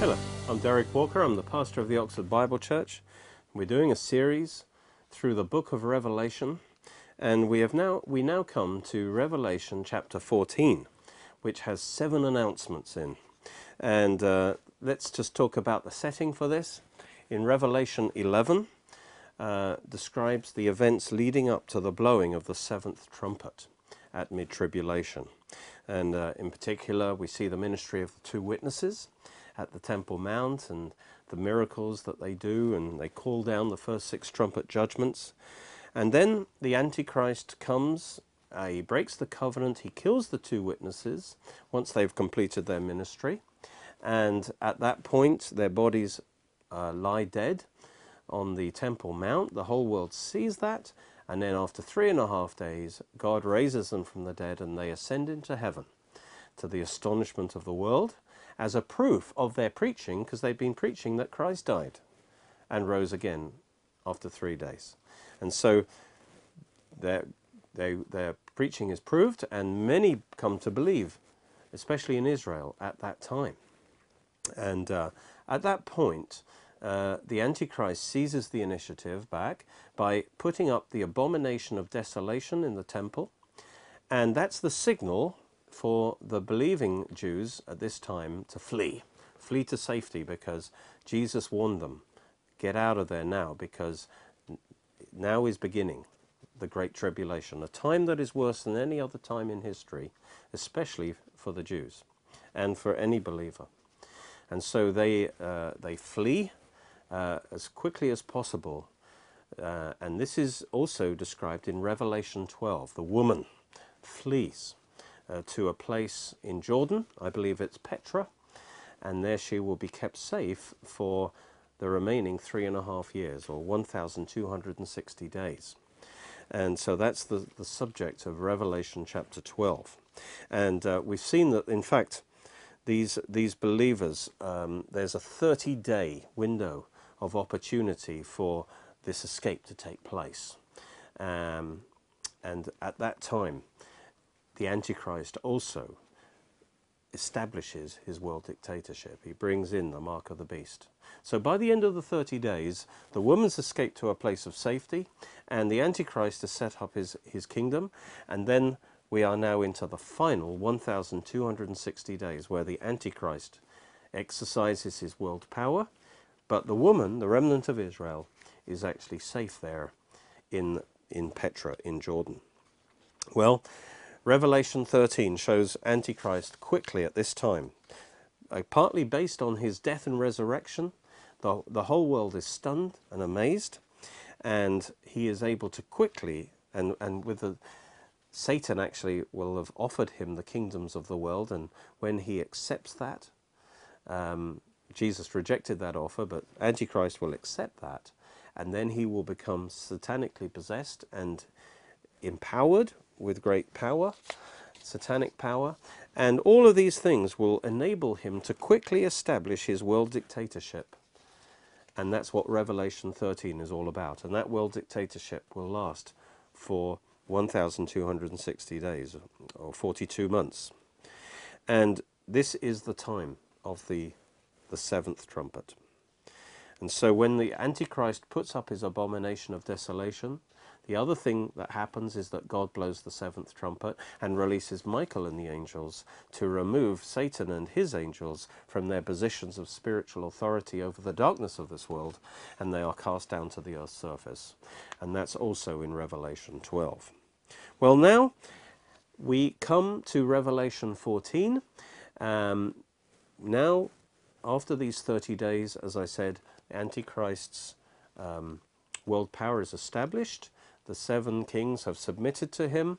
Hello, I'm Derek Walker. I'm the pastor of the Oxford Bible Church. We're doing a series through the book of Revelation, and we have now we now come to Revelation chapter 14, which has seven announcements in. And uh, let's just talk about the setting for this. In Revelation 11, uh, describes the events leading up to the blowing of the seventh trumpet at mid tribulation. And uh, in particular, we see the ministry of the two witnesses at the Temple Mount and the miracles that they do, and they call down the first six trumpet judgments. And then the Antichrist comes, uh, he breaks the covenant, he kills the two witnesses once they've completed their ministry. And at that point, their bodies uh, lie dead on the Temple Mount. The whole world sees that. And then after three and a half days, God raises them from the dead and they ascend into heaven to the astonishment of the world as a proof of their preaching, because they've been preaching that Christ died and rose again after three days. And so their, their preaching is proved, and many come to believe, especially in Israel at that time. And uh, at that point, uh, the Antichrist seizes the initiative back by putting up the abomination of desolation in the temple. And that's the signal for the believing Jews at this time to flee, flee to safety because Jesus warned them, get out of there now because now is beginning the Great Tribulation, a time that is worse than any other time in history, especially for the Jews and for any believer. And so they, uh, they flee uh, as quickly as possible. Uh, and this is also described in Revelation 12. The woman flees uh, to a place in Jordan, I believe it's Petra, and there she will be kept safe for the remaining three and a half years, or 1,260 days. And so that's the, the subject of Revelation chapter 12. And uh, we've seen that, in fact, these, these believers, um, there's a 30 day window of opportunity for this escape to take place. Um, and at that time, the Antichrist also establishes his world dictatorship. He brings in the mark of the beast. So by the end of the 30 days, the woman's escaped to a place of safety, and the Antichrist has set up his, his kingdom, and then we are now into the final 1,260 days where the Antichrist exercises his world power, but the woman, the remnant of Israel, is actually safe there in, in Petra, in Jordan. Well, Revelation 13 shows Antichrist quickly at this time. Uh, partly based on his death and resurrection, the, the whole world is stunned and amazed, and he is able to quickly, and, and with the, Satan actually will have offered him the kingdoms of the world, and when he accepts that, um, Jesus rejected that offer, but Antichrist will accept that, and then he will become satanically possessed and empowered with great power, satanic power, and all of these things will enable him to quickly establish his world dictatorship. And that's what Revelation 13 is all about. And that world dictatorship will last for 1,260 days, or 42 months. And this is the time of the the seventh trumpet. And so when the Antichrist puts up his abomination of desolation, the other thing that happens is that God blows the seventh trumpet and releases Michael and the angels to remove Satan and his angels from their positions of spiritual authority over the darkness of this world, and they are cast down to the earth's surface. And that's also in Revelation 12. Well, now we come to Revelation 14. Um, now after these 30 days, as I said, Antichrist's um, world power is established. The seven kings have submitted to him,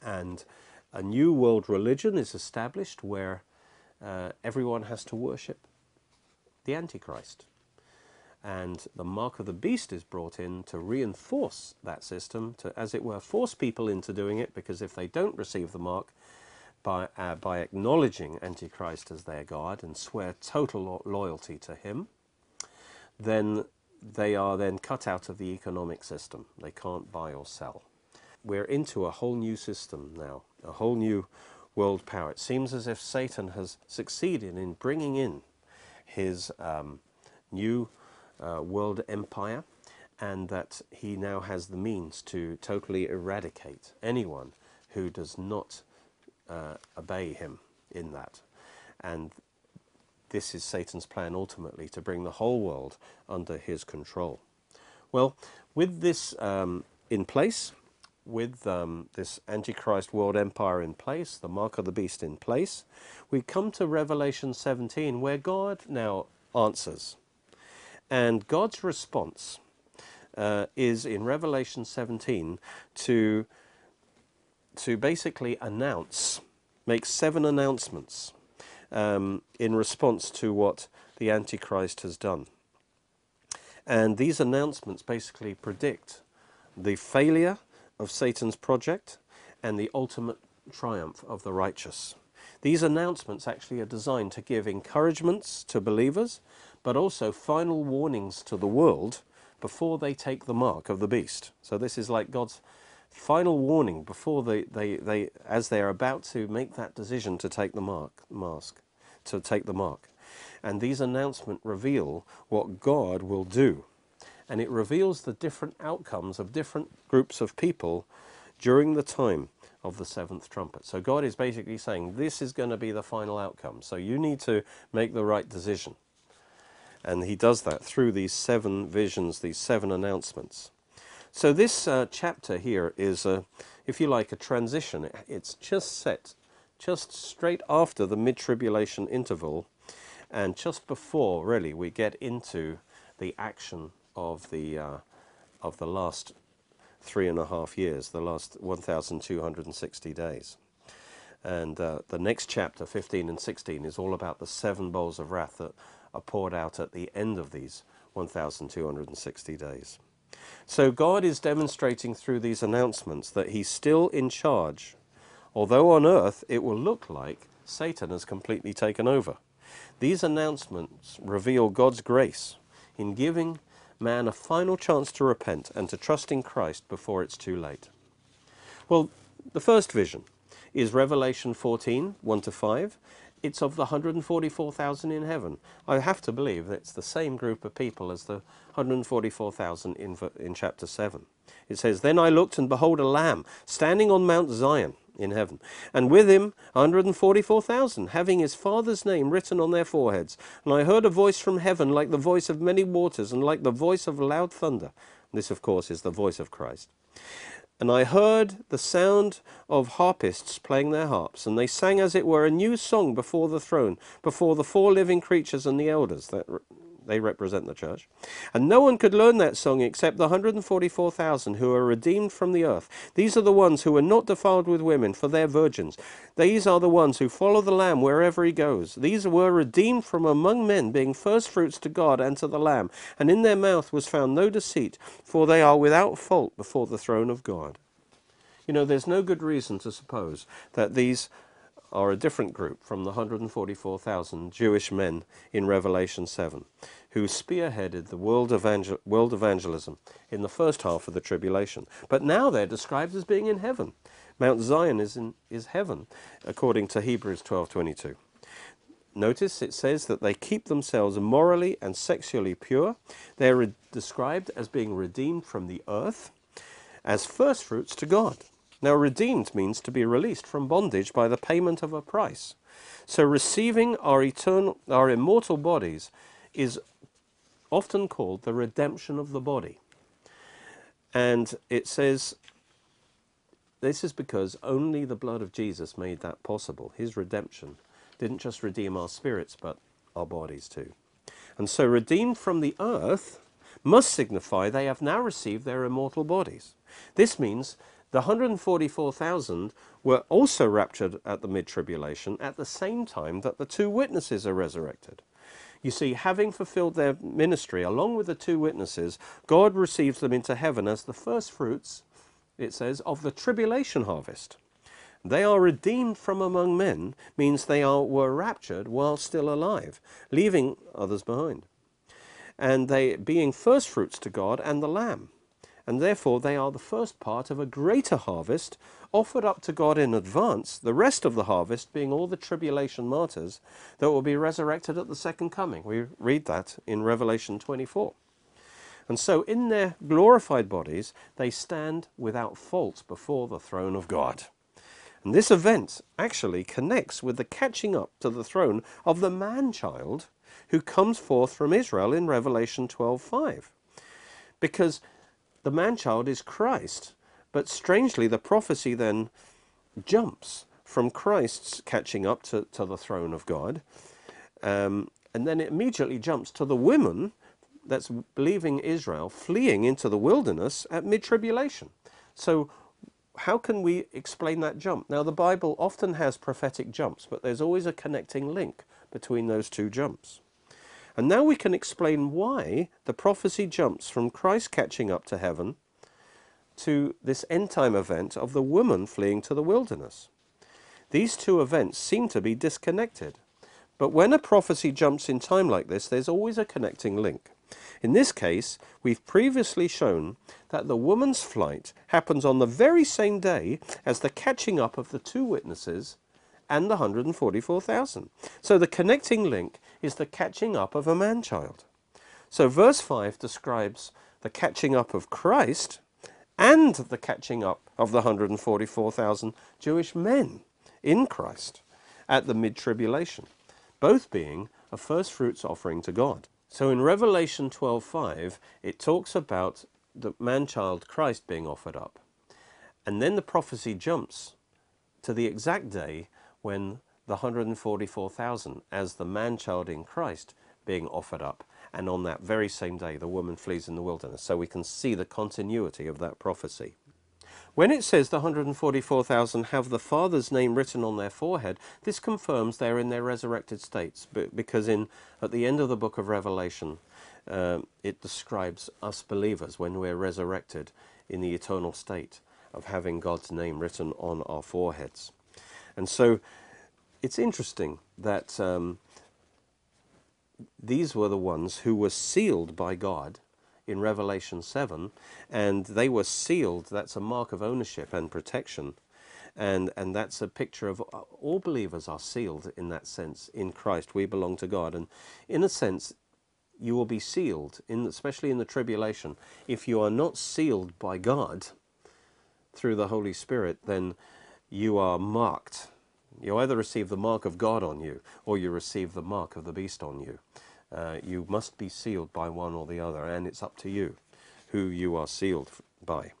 and a new world religion is established where uh, everyone has to worship the Antichrist. And the mark of the beast is brought in to reinforce that system, to, as it were, force people into doing it, because if they don't receive the mark, by, uh, by acknowledging Antichrist as their God and swear total lo loyalty to him, then they are then cut out of the economic system. They can't buy or sell. We're into a whole new system now, a whole new world power. It seems as if Satan has succeeded in bringing in his um, new uh, world empire and that he now has the means to totally eradicate anyone who does not uh, obey him in that. And this is Satan's plan ultimately to bring the whole world under his control. Well, with this um, in place, with um, this Antichrist world empire in place, the mark of the beast in place, we come to Revelation 17 where God now answers. And God's response uh, is in Revelation 17 to, to basically announce, make seven announcements um, in response to what the Antichrist has done. And these announcements basically predict the failure of Satan's project and the ultimate triumph of the righteous. These announcements actually are designed to give encouragements to believers, but also final warnings to the world before they take the mark of the beast. So this is like God's final warning before they, they, they as they are about to make that decision to take the mark mask to take the mark and these announcements reveal what God will do and it reveals the different outcomes of different groups of people during the time of the seventh trumpet. So God is basically saying this is going to be the final outcome. So you need to make the right decision. And he does that through these seven visions, these seven announcements. So this uh, chapter here is, a, if you like, a transition. It's just set just straight after the mid-tribulation interval and just before, really, we get into the action of the, uh, of the last three and a half years, the last 1,260 days. And uh, the next chapter, 15 and 16, is all about the seven bowls of wrath that are poured out at the end of these 1,260 days. So God is demonstrating through these announcements that he's still in charge, although on earth it will look like Satan has completely taken over. These announcements reveal God's grace in giving man a final chance to repent and to trust in Christ before it's too late. Well, the first vision is Revelation 14, 1 to 5. It's of the 144,000 in heaven. I have to believe that it's the same group of people as the 144,000 in, in chapter 7. It says, Then I looked, and behold, a lamb standing on Mount Zion in heaven, and with him 144,000, having his Father's name written on their foreheads. And I heard a voice from heaven like the voice of many waters, and like the voice of loud thunder. This, of course, is the voice of Christ. And I heard the sound of harpists playing their harps, and they sang as it were a new song before the throne, before the four living creatures and the elders. That they represent the church. And no one could learn that song except the 144,000 who are redeemed from the earth. These are the ones who are not defiled with women, for they're virgins. These are the ones who follow the Lamb wherever he goes. These were redeemed from among men, being firstfruits to God and to the Lamb. And in their mouth was found no deceit, for they are without fault before the throne of God. You know, there's no good reason to suppose that these are a different group from the 144,000 Jewish men in Revelation 7 who spearheaded the world, evangel world evangelism in the first half of the tribulation. But now they're described as being in heaven. Mount Zion is, in, is heaven, according to Hebrews 12.22. Notice it says that they keep themselves morally and sexually pure. They're described as being redeemed from the earth as firstfruits to God. Now, redeemed means to be released from bondage by the payment of a price. So, receiving our eternal, our immortal bodies is often called the redemption of the body. And it says, this is because only the blood of Jesus made that possible. His redemption didn't just redeem our spirits, but our bodies too. And so, redeemed from the earth must signify they have now received their immortal bodies. This means the 144,000 were also raptured at the mid-tribulation at the same time that the two witnesses are resurrected. You see, having fulfilled their ministry along with the two witnesses, God receives them into heaven as the first fruits, it says, of the tribulation harvest. They are redeemed from among men means they are, were raptured while still alive, leaving others behind. And they being first fruits to God and the Lamb. and therefore they are the first part of a greater harvest offered up to God in advance, the rest of the harvest being all the tribulation martyrs that will be resurrected at the second coming. We read that in Revelation 24. And so, in their glorified bodies, they stand without fault before the throne of God. And this event actually connects with the catching up to the throne of the man child who comes forth from Israel in Revelation 12:5. Because the man child is Christ, but strangely the prophecy then jumps from Christ's catching up to, to the throne of God, um, and then it immediately jumps to the women that's believing Israel fleeing into the wilderness at mid tribulation. So, how can we explain that jump? Now, the Bible often has prophetic jumps, but there's always a connecting link between those two jumps. And now we can explain why the prophecy jumps from Christ catching up to heaven to this end time event of the woman fleeing to the wilderness. These two events seem to be disconnected. But when a prophecy jumps in time like this, there's always a connecting link. In this case, we've previously shown that the woman's flight happens on the very same day as the catching up of the two witnesses and the 144,000. So the connecting link is the catching up of a man child. So verse 5 describes the catching up of Christ and the catching up of the 144,000 Jewish men in Christ at the mid tribulation, both being a first fruits offering to God. So in Revelation 12:5, it talks about the man child Christ being offered up. And then the prophecy jumps to the exact day when the 144,000 as the man child in Christ being offered up. And on that very same day, the woman flees in the wilderness. So we can see the continuity of that prophecy. When it says the 144,000 have the Father's name written on their forehead, this confirms they're in their resurrected states, because in at the end of the book of Revelation, uh, it describes us believers when we're resurrected in the eternal state of having God's name written on our foreheads. And so it's interesting that um, these were the ones who were sealed by God in Revelation 7, and they were sealed. That's a mark of ownership and protection. And, and that's a picture of uh, all believers are sealed in that sense in Christ. We belong to God. And in a sense, you will be sealed, in, especially in the tribulation. If you are not sealed by God through the Holy Spirit, then you are marked. You either receive the mark of God on you or you receive the mark of the beast on you. Uh, you must be sealed by one or the other, and it's up to you who you are sealed by.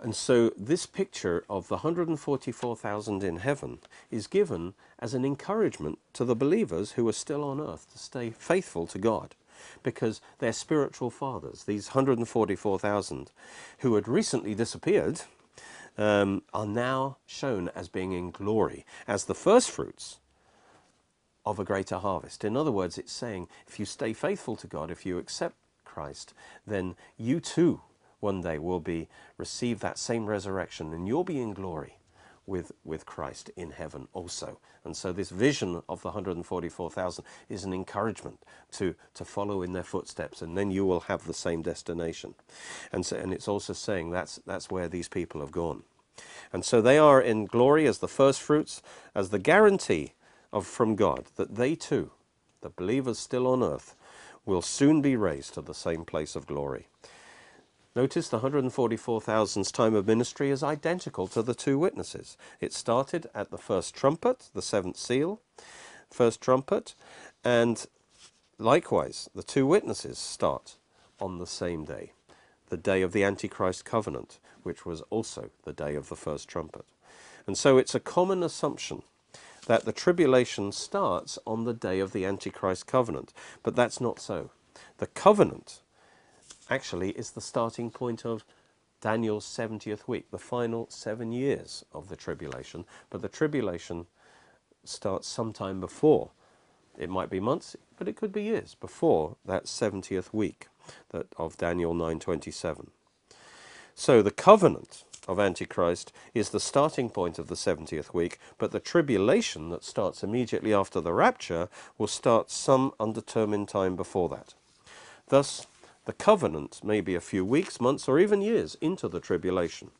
And so this picture of the 144,000 in heaven is given as an encouragement to the believers who are still on earth to stay faithful to God because their spiritual fathers, these 144,000 who had recently disappeared, um, are now shown as being in glory as the first fruits of a greater harvest. In other words, it's saying if you stay faithful to God, if you accept Christ, then you too one day will be receive that same resurrection and you'll be in glory with, with Christ in heaven also. And so this vision of the 144,000 is an encouragement to, to follow in their footsteps and then you will have the same destination. And, so, and it's also saying that's, that's where these people have gone. And so they are in glory as the first fruits, as the guarantee of, from God that they too, the believers still on earth, will soon be raised to the same place of glory. Notice the 144,000's time of ministry is identical to the two witnesses. It started at the first trumpet, the seventh seal, first trumpet, and likewise, the two witnesses start on the same day, the day of the Antichrist covenant, which was also the day of the first trumpet. And so it's a common assumption that the tribulation starts on the day of the Antichrist covenant. But that's not so. The covenant actually is the starting point of Daniel's 70th week, the final seven years of the tribulation. But the tribulation starts sometime before. It might be months, but it could be years before that 70th week that, of Daniel 9:27. So the covenant of Antichrist is the starting point of the 70th week, but the tribulation that starts immediately after the rapture will start some undetermined time before that. Thus, The covenant may be a few weeks, months, or even years into the tribulation.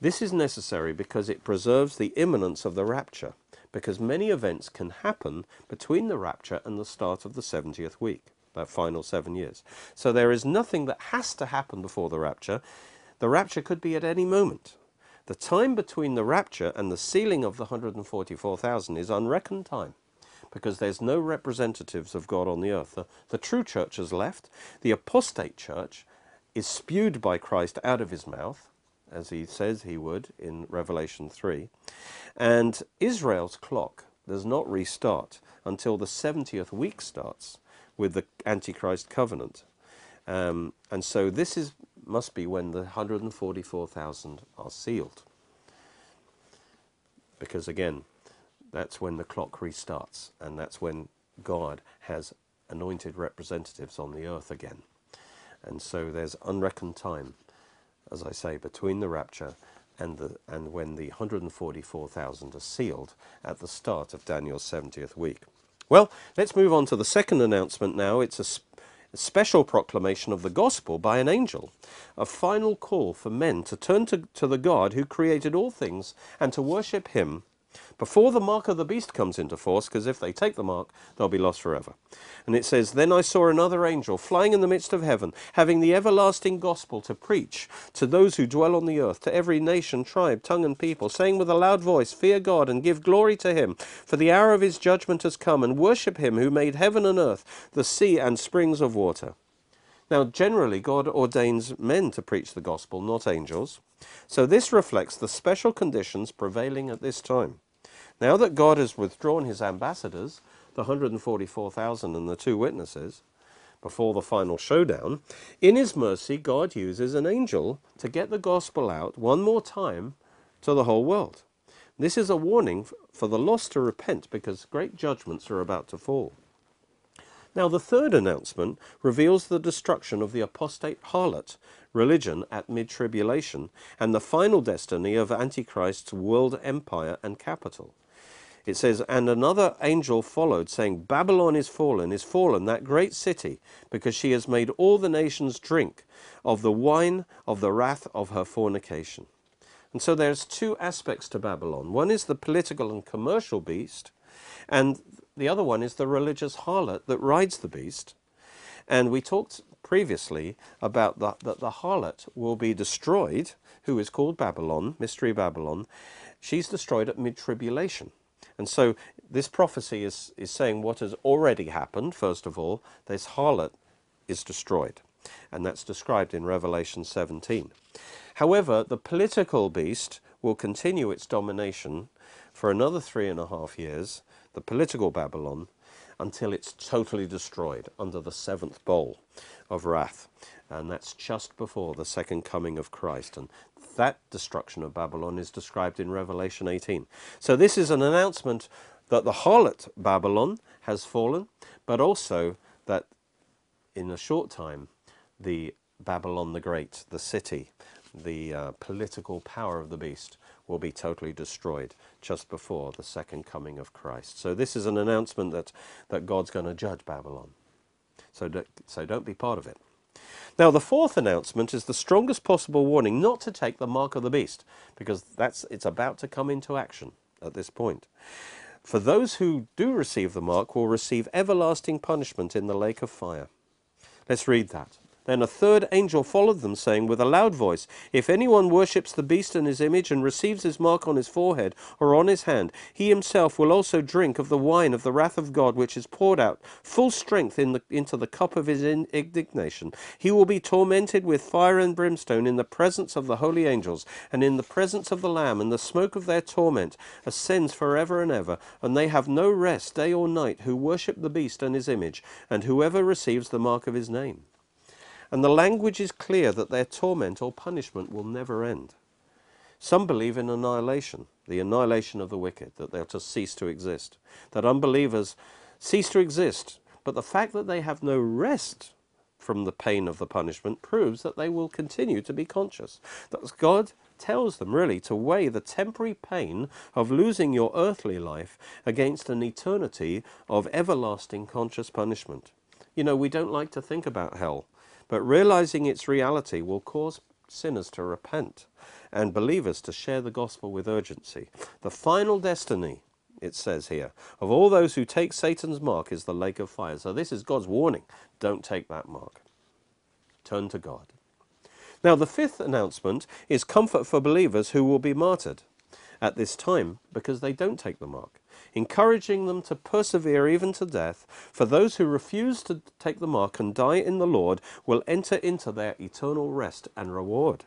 This is necessary because it preserves the imminence of the rapture, because many events can happen between the rapture and the start of the 70th week, that final seven years. So there is nothing that has to happen before the rapture. The rapture could be at any moment. The time between the rapture and the sealing of the 144,000 is unreckoned time because there's no representatives of God on the earth. The, the true church has left. The apostate church is spewed by Christ out of his mouth, as he says he would in Revelation 3. And Israel's clock does not restart until the 70th week starts with the Antichrist covenant. Um, and so this is must be when the 144,000 are sealed. Because again, that's when the clock restarts, and that's when God has anointed representatives on the earth again. And so there's unreckoned time, as I say, between the rapture and, the, and when the 144,000 are sealed at the start of Daniel's 70th week. Well, let's move on to the second announcement now. It's a a special proclamation of the gospel by an angel, a final call for men to turn to, to the God who created all things and to worship him before the mark of the beast comes into force, because if they take the mark, they'll be lost forever. And it says, Then I saw another angel flying in the midst of heaven, having the everlasting gospel to preach to those who dwell on the earth, to every nation, tribe, tongue, and people, saying with a loud voice, Fear God and give glory to him, for the hour of his judgment has come, and worship him who made heaven and earth, the sea and springs of water. Now, generally, God ordains men to preach the gospel, not angels. So this reflects the special conditions prevailing at this time. Now that God has withdrawn his ambassadors, the 144,000 and the two witnesses, before the final showdown, in his mercy, God uses an angel to get the gospel out one more time to the whole world. This is a warning for the lost to repent because great judgments are about to fall. Now, the third announcement reveals the destruction of the apostate harlot religion at mid tribulation and the final destiny of Antichrist's world empire and capital. It says, And another angel followed, saying, Babylon is fallen, is fallen, that great city, because she has made all the nations drink of the wine of the wrath of her fornication. And so there's two aspects to Babylon. One is the political and commercial beast, and the other one is the religious harlot that rides the beast. And we talked previously about the, that the harlot will be destroyed, who is called Babylon, Mystery Babylon. She's destroyed at mid tribulation. And so this prophecy is, is saying what has already happened, first of all, this harlot is destroyed. And that's described in Revelation 17. However, the political beast will continue its domination for another three and a half years, the political Babylon, until it's totally destroyed under the seventh bowl of wrath. And that's just before the second coming of Christ. And that destruction of Babylon is described in Revelation 18. So this is an announcement that the harlot Babylon has fallen, but also that in a short time, the Babylon the Great, the city, the uh, political power of the beast, will be totally destroyed just before the second coming of Christ. So this is an announcement that, that God's going to judge Babylon. So, do, so don't be part of it. Now, the fourth announcement is the strongest possible warning not to take the mark of the beast, because that's, it's about to come into action at this point. For those who do receive the mark will receive everlasting punishment in the lake of fire. Let's read that. Then a third angel followed them, saying with a loud voice, If anyone worships the beast and his image, and receives his mark on his forehead or on his hand, he himself will also drink of the wine of the wrath of God, which is poured out full strength in the, into the cup of his indignation. He will be tormented with fire and brimstone in the presence of the holy angels, and in the presence of the Lamb, and the smoke of their torment ascends for ever and ever, and they have no rest day or night who worship the beast and his image, and whoever receives the mark of his name. And the language is clear that their torment or punishment will never end. Some believe in annihilation, the annihilation of the wicked, that they'll just cease to exist, that unbelievers cease to exist. But the fact that they have no rest from the pain of the punishment proves that they will continue to be conscious. That God tells them really to weigh the temporary pain of losing your earthly life against an eternity of everlasting conscious punishment. You know, we don't like to think about hell but realizing its reality will cause sinners to repent and believers to share the gospel with urgency. The final destiny, it says here, of all those who take Satan's mark is the lake of fire. So this is God's warning. Don't take that mark. Turn to God. Now, the fifth announcement is comfort for believers who will be martyred at this time because they don't take the mark, encouraging them to persevere even to death. For those who refuse to take the mark and die in the Lord will enter into their eternal rest and reward.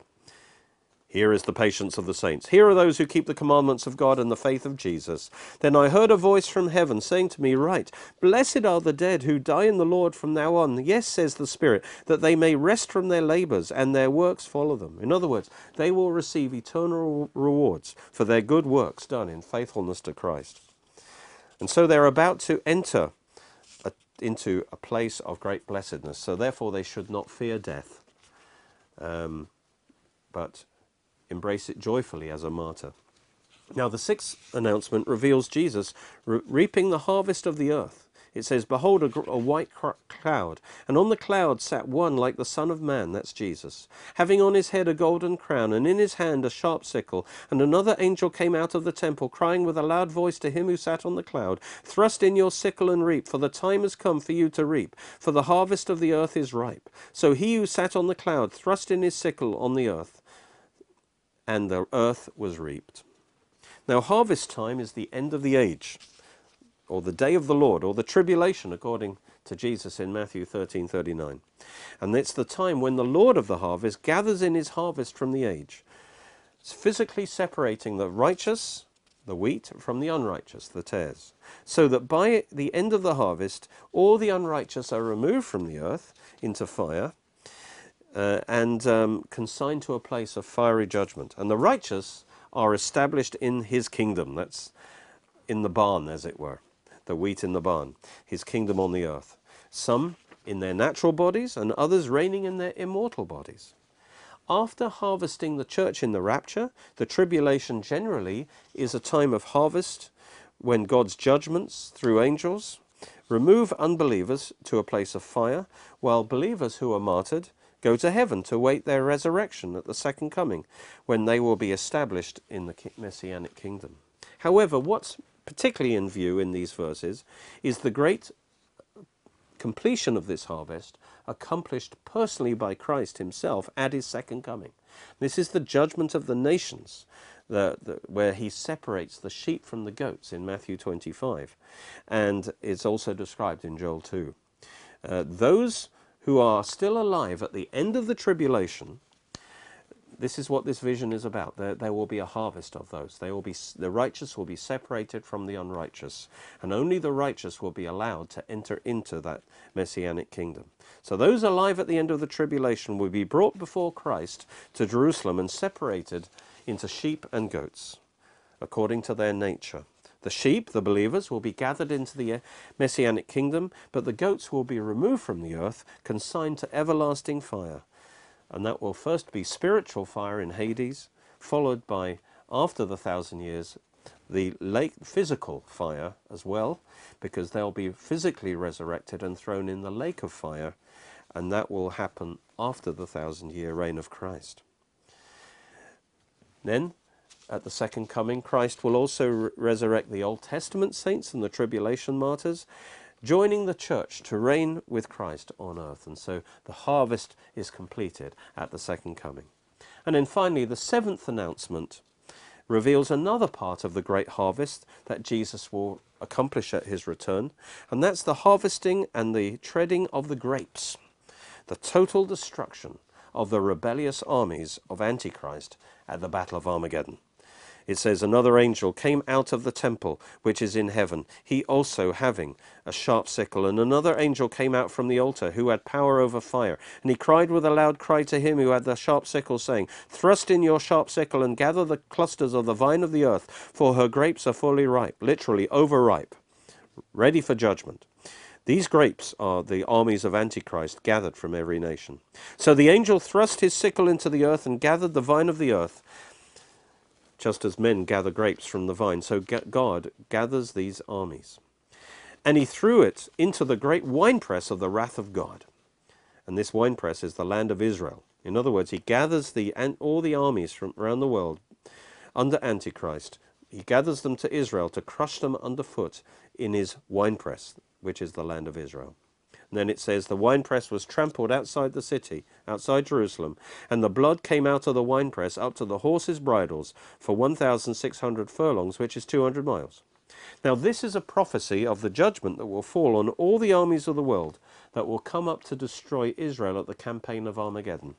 Here is the patience of the saints. Here are those who keep the commandments of God and the faith of Jesus. Then I heard a voice from heaven saying to me, Write, Blessed are the dead who die in the Lord from now on. Yes, says the Spirit, that they may rest from their labors and their works follow them. In other words, they will receive eternal rewards for their good works done in faithfulness to Christ. And so they're about to enter a, into a place of great blessedness. So therefore, they should not fear death. Um, but embrace it joyfully as a martyr. Now, the sixth announcement reveals Jesus re- reaping the harvest of the earth. It says, Behold, a, a white cloud, and on the cloud sat one like the Son of Man, that's Jesus, having on his head a golden crown, and in his hand a sharp sickle. And another angel came out of the temple, crying with a loud voice to him who sat on the cloud, Thrust in your sickle and reap, for the time has come for you to reap, for the harvest of the earth is ripe. So he who sat on the cloud thrust in his sickle on the earth and the earth was reaped. Now, harvest time is the end of the age, or the day of the Lord, or the tribulation, according to Jesus in Matthew 13 39. And it's the time when the Lord of the harvest gathers in his harvest from the age. It's physically separating the righteous, the wheat, from the unrighteous, the tares. So that by the end of the harvest, all the unrighteous are removed from the earth into fire, uh, and um, consigned to a place of fiery judgment. And the righteous are established in his kingdom. That's in the barn, as it were, the wheat in the barn, his kingdom on the earth. Some in their natural bodies, and others reigning in their immortal bodies. After harvesting the church in the rapture, the tribulation generally is a time of harvest when God's judgments through angels remove unbelievers to a place of fire, while believers who are martyred go to heaven to wait their resurrection at the second coming, when they will be established in the messianic kingdom. However, what's particularly in view in these verses is the great completion of this harvest accomplished personally by Christ himself at his second coming. This is the judgment of the nations, the, the, where he separates the sheep from the goats in Matthew 25, and it's also described in Joel 2. Uh, those who are still alive at the end of the tribulation, this is what this vision is about. There, there, will be a harvest of those. They will be, the righteous will be separated from the unrighteous, and only the righteous will be allowed to enter into that messianic kingdom. So those alive at the end of the tribulation will be brought before Christ to Jerusalem and separated into sheep and goats, according to their nature. The sheep, the believers, will be gathered into the uh, messianic kingdom, but the goats will be removed from the earth, consigned to everlasting fire. And that will first be spiritual fire in Hades, followed by, after the thousand years, the lake physical fire as well, because they'll be physically resurrected and thrown in the lake of fire, and that will happen after the thousand year reign of Christ. Then at the second coming, Christ will also re resurrect the Old Testament saints and the tribulation martyrs, joining the church to reign with Christ on earth. And so the harvest is completed at the second coming. And then finally, the seventh announcement reveals another part of the great harvest that Jesus will accomplish at his return, and that's the harvesting and the treading of the grapes, the total destruction of the rebellious armies of Antichrist at the Battle of Armageddon it says, Another angel came out of the temple which is in heaven, he also having a sharp sickle. And another angel came out from the altar, who had power over fire. And he cried with a loud cry to him who had the sharp sickle, saying, Thrust in your sharp sickle and gather the clusters of the vine of the earth, for her grapes are fully ripe, literally overripe, ready for judgment. These grapes are the armies of Antichrist gathered from every nation. So the angel thrust his sickle into the earth and gathered the vine of the earth just as men gather grapes from the vine, so God gathers these armies. And he threw it into the great winepress of the wrath of God. And this winepress is the land of Israel. In other words, he gathers the, all the armies from around the world under Antichrist. He gathers them to Israel to crush them underfoot in his winepress, which is the land of Israel. And then it says, The winepress was trampled outside the city, outside Jerusalem, and the blood came out of the winepress up to the horses' bridles for 1,600 furlongs, which is 200 miles. Now, this is a prophecy of the judgment that will fall on all the armies of the world that will come up to destroy Israel at the campaign of Armageddon.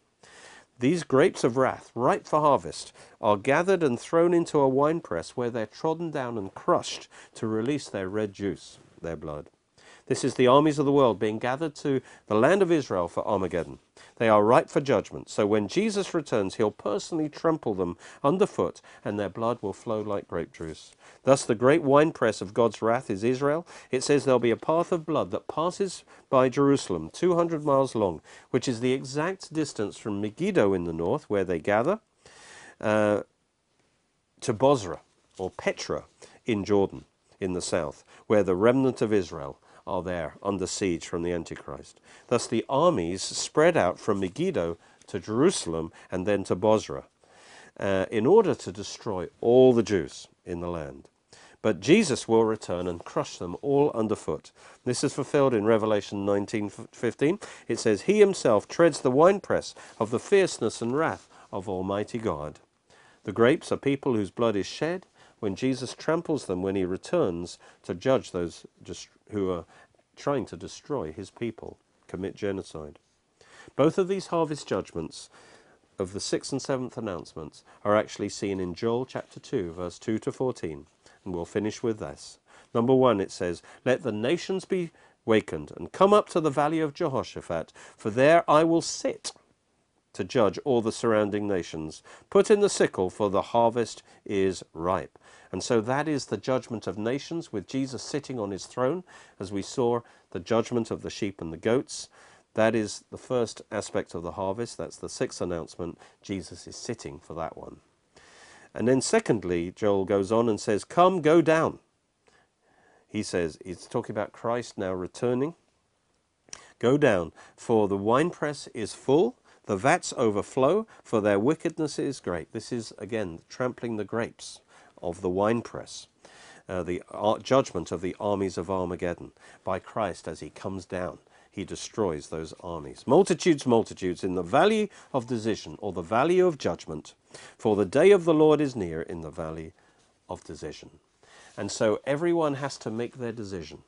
These grapes of wrath, ripe for harvest, are gathered and thrown into a winepress where they're trodden down and crushed to release their red juice, their blood. This is the armies of the world being gathered to the land of Israel for Armageddon. They are ripe for judgment. So when Jesus returns, he'll personally trample them underfoot, and their blood will flow like grape juice. Thus, the great winepress of God's wrath is Israel. It says there'll be a path of blood that passes by Jerusalem, 200 miles long, which is the exact distance from Megiddo in the north, where they gather, uh, to Bozrah, or Petra, in Jordan, in the south, where the remnant of Israel are there under siege from the Antichrist. Thus the armies spread out from Megiddo to Jerusalem and then to Bozrah uh, in order to destroy all the Jews in the land. But Jesus will return and crush them all underfoot. This is fulfilled in Revelation 19:15. It says, "He himself treads the winepress of the fierceness and wrath of Almighty God." The grapes are people whose blood is shed, when Jesus tramples them when he returns to judge those who are trying to destroy his people, commit genocide. Both of these harvest judgments of the sixth and seventh announcements are actually seen in Joel chapter 2, verse 2 to 14. And we'll finish with this. Number one, it says, Let the nations be wakened and come up to the valley of Jehoshaphat, for there I will sit to judge all the surrounding nations. Put in the sickle, for the harvest is ripe. And so that is the judgment of nations with Jesus sitting on his throne, as we saw the judgment of the sheep and the goats. That is the first aspect of the harvest. That's the sixth announcement. Jesus is sitting for that one. And then, secondly, Joel goes on and says, Come, go down. He says, he's talking about Christ now returning. Go down, for the winepress is full the vats overflow, for their wickedness is great. This is, again, trampling the grapes of the winepress. Uh, the judgment of the armies of Armageddon by Christ as he comes down. He destroys those armies. Multitudes, multitudes in the valley of decision or the valley of judgment. For the day of the Lord is near in the valley of decision. And so everyone has to make their decision.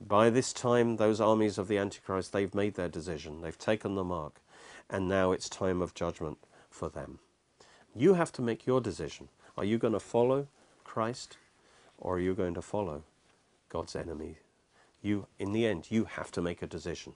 By this time, those armies of the Antichrist, they've made their decision. They've taken the mark and now it's time of judgment for them. You have to make your decision. Are you going to follow Christ or are you going to follow God's enemy? You, in the end, you have to make a decision,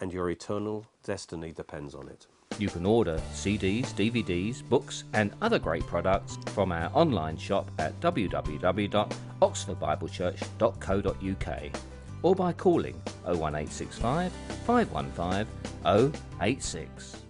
and your eternal destiny depends on it. You can order CDs, DVDs, books, and other great products from our online shop at www.oxfordbiblechurch.co.uk or by calling 01865 515 086.